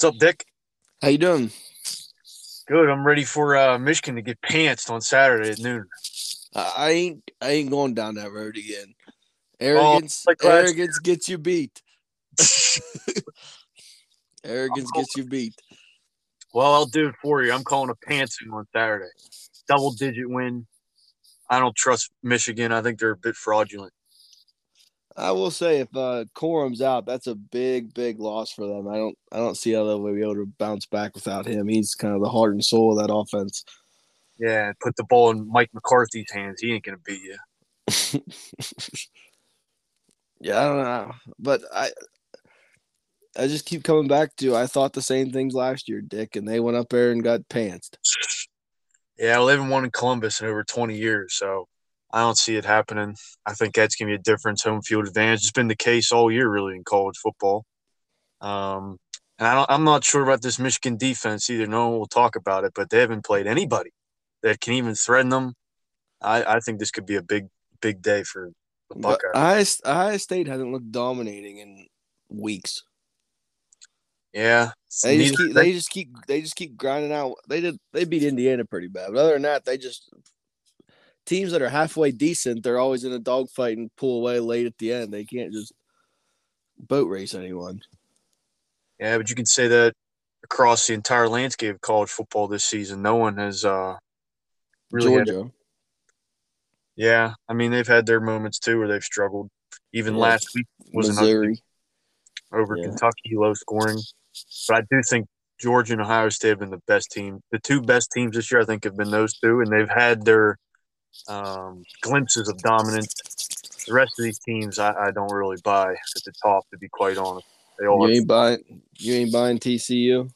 What's up, Dick? How you doing? Good. I'm ready for uh, Michigan to get pantsed on Saturday at noon. I ain't I ain't going down that road again. Arrogance like last arrogance gets you beat. arrogance gets you beat. Well, I'll do it for you. I'm calling a pantsing on Saturday. Double digit win. I don't trust Michigan. I think they're a bit fraudulent. I will say if uh Corum's out, that's a big, big loss for them. I don't I don't see how they'll be able to bounce back without him. He's kind of the heart and soul of that offense. Yeah, put the ball in Mike McCarthy's hands. He ain't gonna beat you. yeah, I don't know. But I I just keep coming back to I thought the same things last year, Dick, and they went up there and got pantsed. Yeah, haven't won in Columbus in over 20 years, so I don't see it happening. I think that's gonna be a difference. Home field advantage. It's been the case all year, really, in college football. Um, and I don't, I'm not sure about this Michigan defense either. No one will talk about it, but they haven't played anybody that can even threaten them. I, I think this could be a big, big day for the Buckeyes. Ohio, Ohio State hasn't looked dominating in weeks. yeah, They just keep they just keep they just keep grinding out. They did they beat Indiana pretty bad. But other than that, they just teams that are halfway decent, they're always in a dogfight and pull away late at the end. They can't just boat race anyone. Yeah, but you can say that across the entire landscape of college football this season, no one has uh, really. had- Georgia. yeah, I mean they've had their moments too where they've struggled. Even Yeah. last week was Missouri. over Yeah. Kentucky, low scoring. But I do think Georgia and Ohio State have been the best team. The two best teams this year, I think, have been those two, and they've had their um, glimpses of dominance. The rest of these teams, I, I don't really buy at the top, to be quite honest. They all You ain't buying you ain't buying TCU.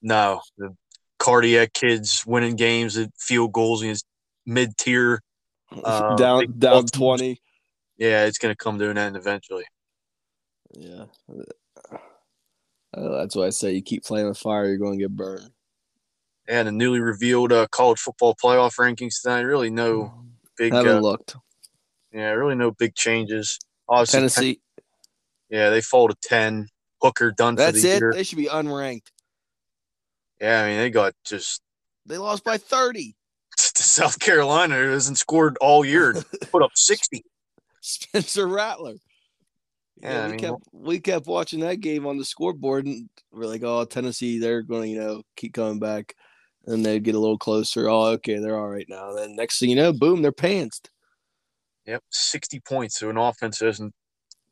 no the cardiac kids winning games at field goals against mid tier. Uh, down down twenty. Yeah, it's going to come to an end eventually. Yeah. Uh, that's why I say you keep playing with fire, you're going to get burned. And the newly revealed uh, college football playoff rankings tonight. Really, no big. Haven't Uh, looked. yeah, really no big changes. Obviously, Tennessee. Yeah, they fall to ten. Hooker done That's for the it. year. They should be unranked. Yeah, I mean they got just They lost by 30. to South Carolina who hasn't scored all year. Put up sixty. Spencer Rattler. Yeah, I we mean, kept we kept watching that game on the scoreboard, and we're like, "Oh, Tennessee, they're going to you know keep coming back." And they get a little closer. Oh, okay, they're all right now. Then next thing you know, boom, they're pantsed. Yep, sixty points to an offense hasn't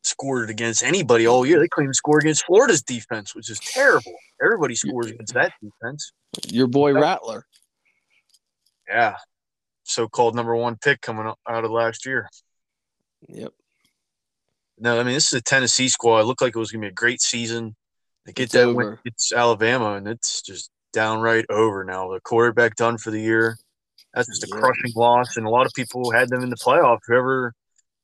scored against anybody all year. They couldn't score against Florida's defense, which is terrible. Everybody scores against that defense. Your boy Rattler. Yeah, so-called number one pick coming out of last year. Yep. No, I mean this is a Tennessee squad. It looked like it was gonna be a great season. They get It's that win over. it's Alabama, and it's just downright over now. The quarterback done for the year. That's just a Yeah. crushing loss, and a lot of people had them in the playoff. Whoever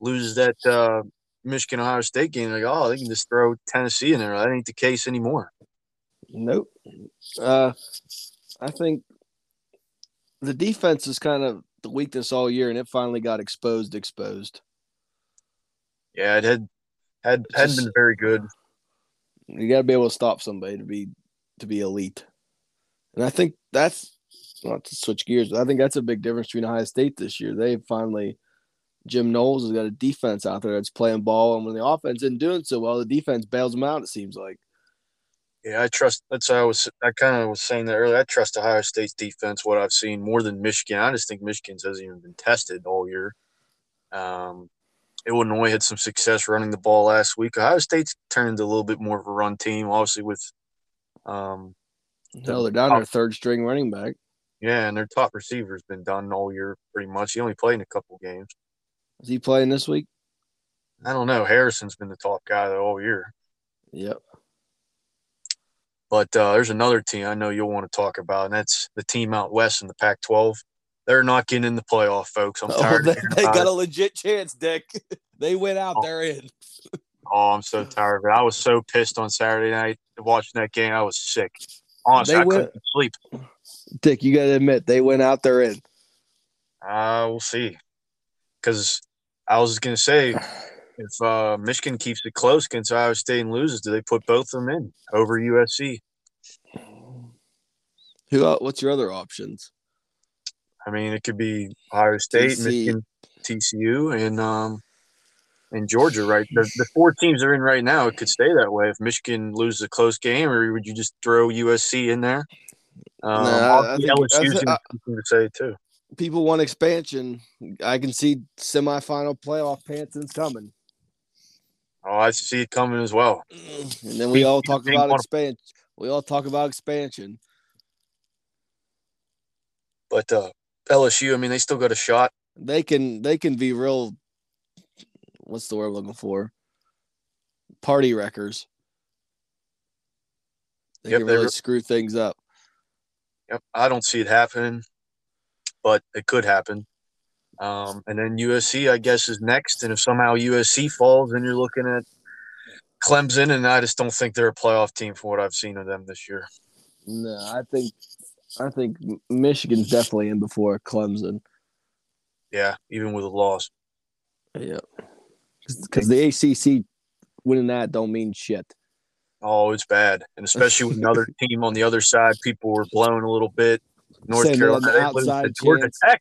loses that uh, Michigan Ohio State game, like oh, they can just throw Tennessee in there. That ain't the case anymore. Nope. Uh, I think the defense is kind of the weakness all year, and it finally got exposed. Exposed. Yeah, it had had hadn't been very good. You got to be able to stop somebody to be to be elite, and I think that's not to switch gears. But I think that's a big difference between Ohio State this year. They finally Jim Knowles has got a defense out there that's playing ball, and when the offense isn't doing so well, the defense bails them out. It seems like. Yeah, I trust. That's I was. I kind of was saying that earlier. I trust Ohio State's defense. What I've seen more than Michigan. I just think Michigan's hasn't even been tested all year. Um, Illinois had some success running the ball last week. Ohio State's turned into a little bit more of a run team, obviously with, um, Hell, they're down their third string running back. yeah, and their top receiver's been done all year pretty much. He only played in a couple games. Is he playing this week? I don't know. Harrison's been the top guy all year. Yep. But uh, there's another team I know you'll want to talk about, and that's the team out west in the Pac-12. They're not getting in the playoff, folks. I'm Oh, tired. they, they got it. a legit chance, Dick. they went out, Oh. they're in. Oh, I'm so tired of it. I was so pissed on Saturday night watching that game. I was sick. Honestly, They I went- couldn't sleep. Dick, you got to admit they went out, they're in. Uh, we'll see. Because I was going to say, if uh, Michigan keeps it close against Ohio State and loses, do they put both of them in over USC? Who? What's your other options? I mean, it could be Ohio State, TC. Michigan, TCU, and um, and Georgia. Right, the, the four teams are in right now. It could stay that way if Michigan loses a close game, or would you just throw USC in there? Um, nah, I, I think, LSU's I, to say too. People want expansion. I can see semifinal playoff Panthers coming. Oh, I see it coming as well. And then we all talk about expansion. We all talk about expansion. But uh, LSU, I mean, they still got a shot. They can they can be real. What's the word I'm looking for? Party wreckers. They yep, can really screw things up. Yep, I don't see it happening, but it could happen. Um, and then USC, I guess, is next. And if somehow USC falls, then you're looking at Clemson, and I just don't think they're a playoff team for what I've seen of them this year. No, I think I think Michigan's definitely in before Clemson. Yeah, even with a loss. Yeah, because the ACC winning that don't mean shit. Oh, it's bad, and especially with another team on the other side, people were blown a little bit. North Saying Carolina, outside Georgia Tech.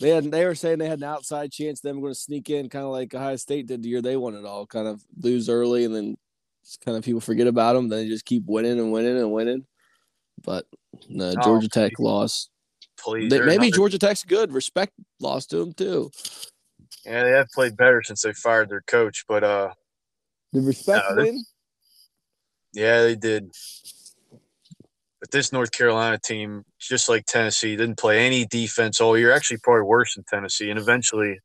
They had they were saying they had an outside chance them going to sneak in, kind of like Ohio State did the year they won it all, kind of lose early and then kind of people forget about them. Then they just keep winning and winning and winning. But no, oh, Georgia Tech lost. Please, they, maybe another... Georgia Tech's good. Respect lost to them too. Yeah, they have played better since they fired their coach, but uh, the respect no, win? Yeah, they did. But this North Carolina team, just like Tennessee, didn't play any defense all year. Actually, probably worse than Tennessee. And eventually,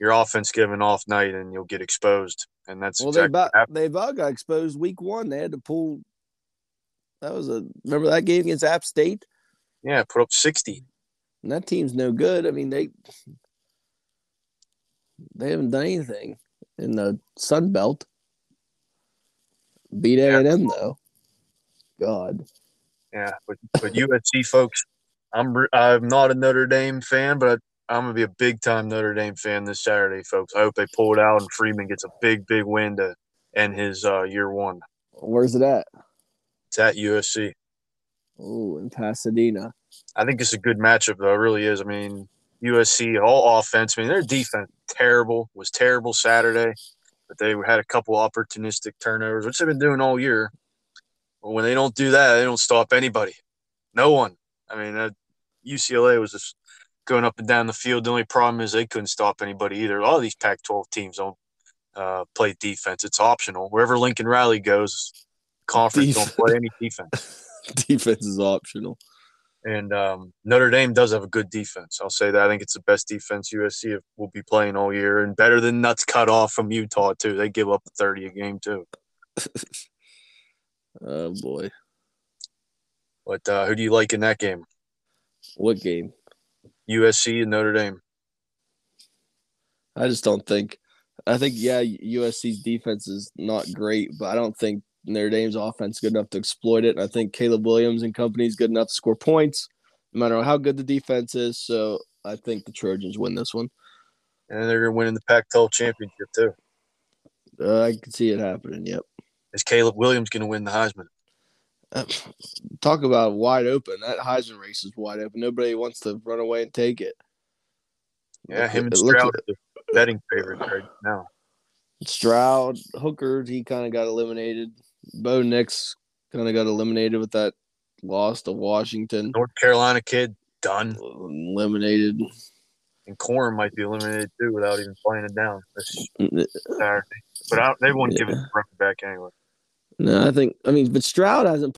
your offense giving off night, and you'll get exposed. And that's well, exactly they about, they about got exposed week one. They had to pull. That was a remember that game against App State. Yeah, put up sixty. And that team's no good. I mean they they haven't done anything in the Sun Belt. Beat A and M though. God. Yeah, but but USC folks, I'm I'm not a Notre Dame fan, but I'm gonna be a big time Notre Dame fan this Saturday, folks. I hope they pull it out and Freeman gets a big big win to end his uh, year one. Where's it at? It's at USC. Oh, in Pasadena. I think it's a good matchup, though. It really is. I mean, USC all offense. I mean, their defense terrible was terrible Saturday, but they had a couple opportunistic turnovers, which they've been doing all year. But when they don't do that, they don't stop anybody. No one. I mean, uh, UCLA was just going up and down the field. The only problem is they couldn't stop anybody either. A lot of these Pac-12 teams don't uh, play defense. It's optional. Wherever Lincoln Riley goes, conference don't play any defense. defense is optional. And um, Notre Dame does have a good defense. I'll say that. I think it's the best defense USC will be playing all year, and better than nuts cut off from Utah too. They give up thirty a game too. Oh boy. But uh, who do you like in that game? What game? USC and Notre Dame. I just don't think. I think yeah, USC's defense is not great, but I don't think Notre Dame's offense good enough to exploit it. I think Caleb Williams and company is good enough to score points, no matter how good the defense is. So I think the Trojans win this one. And they're going to win in the Pac-12 championship too. Uh, I can see it happening. Yep. Is Caleb Williams going to win the Heisman? Uh, talk about wide open. That Heisman race is wide open. Nobody wants to run away and take it. Yeah, him and Stroud are the betting favorite right now. Stroud, Hooker, he kind of got eliminated. Bo Nix kind of got eliminated with that loss to Washington. North Carolina kid, done. Eliminated. And Corum might be eliminated too without even playing it down this mm, Saturday. But I, they won't yeah. give it back anyway. No, I think I mean, but Stroud hasn't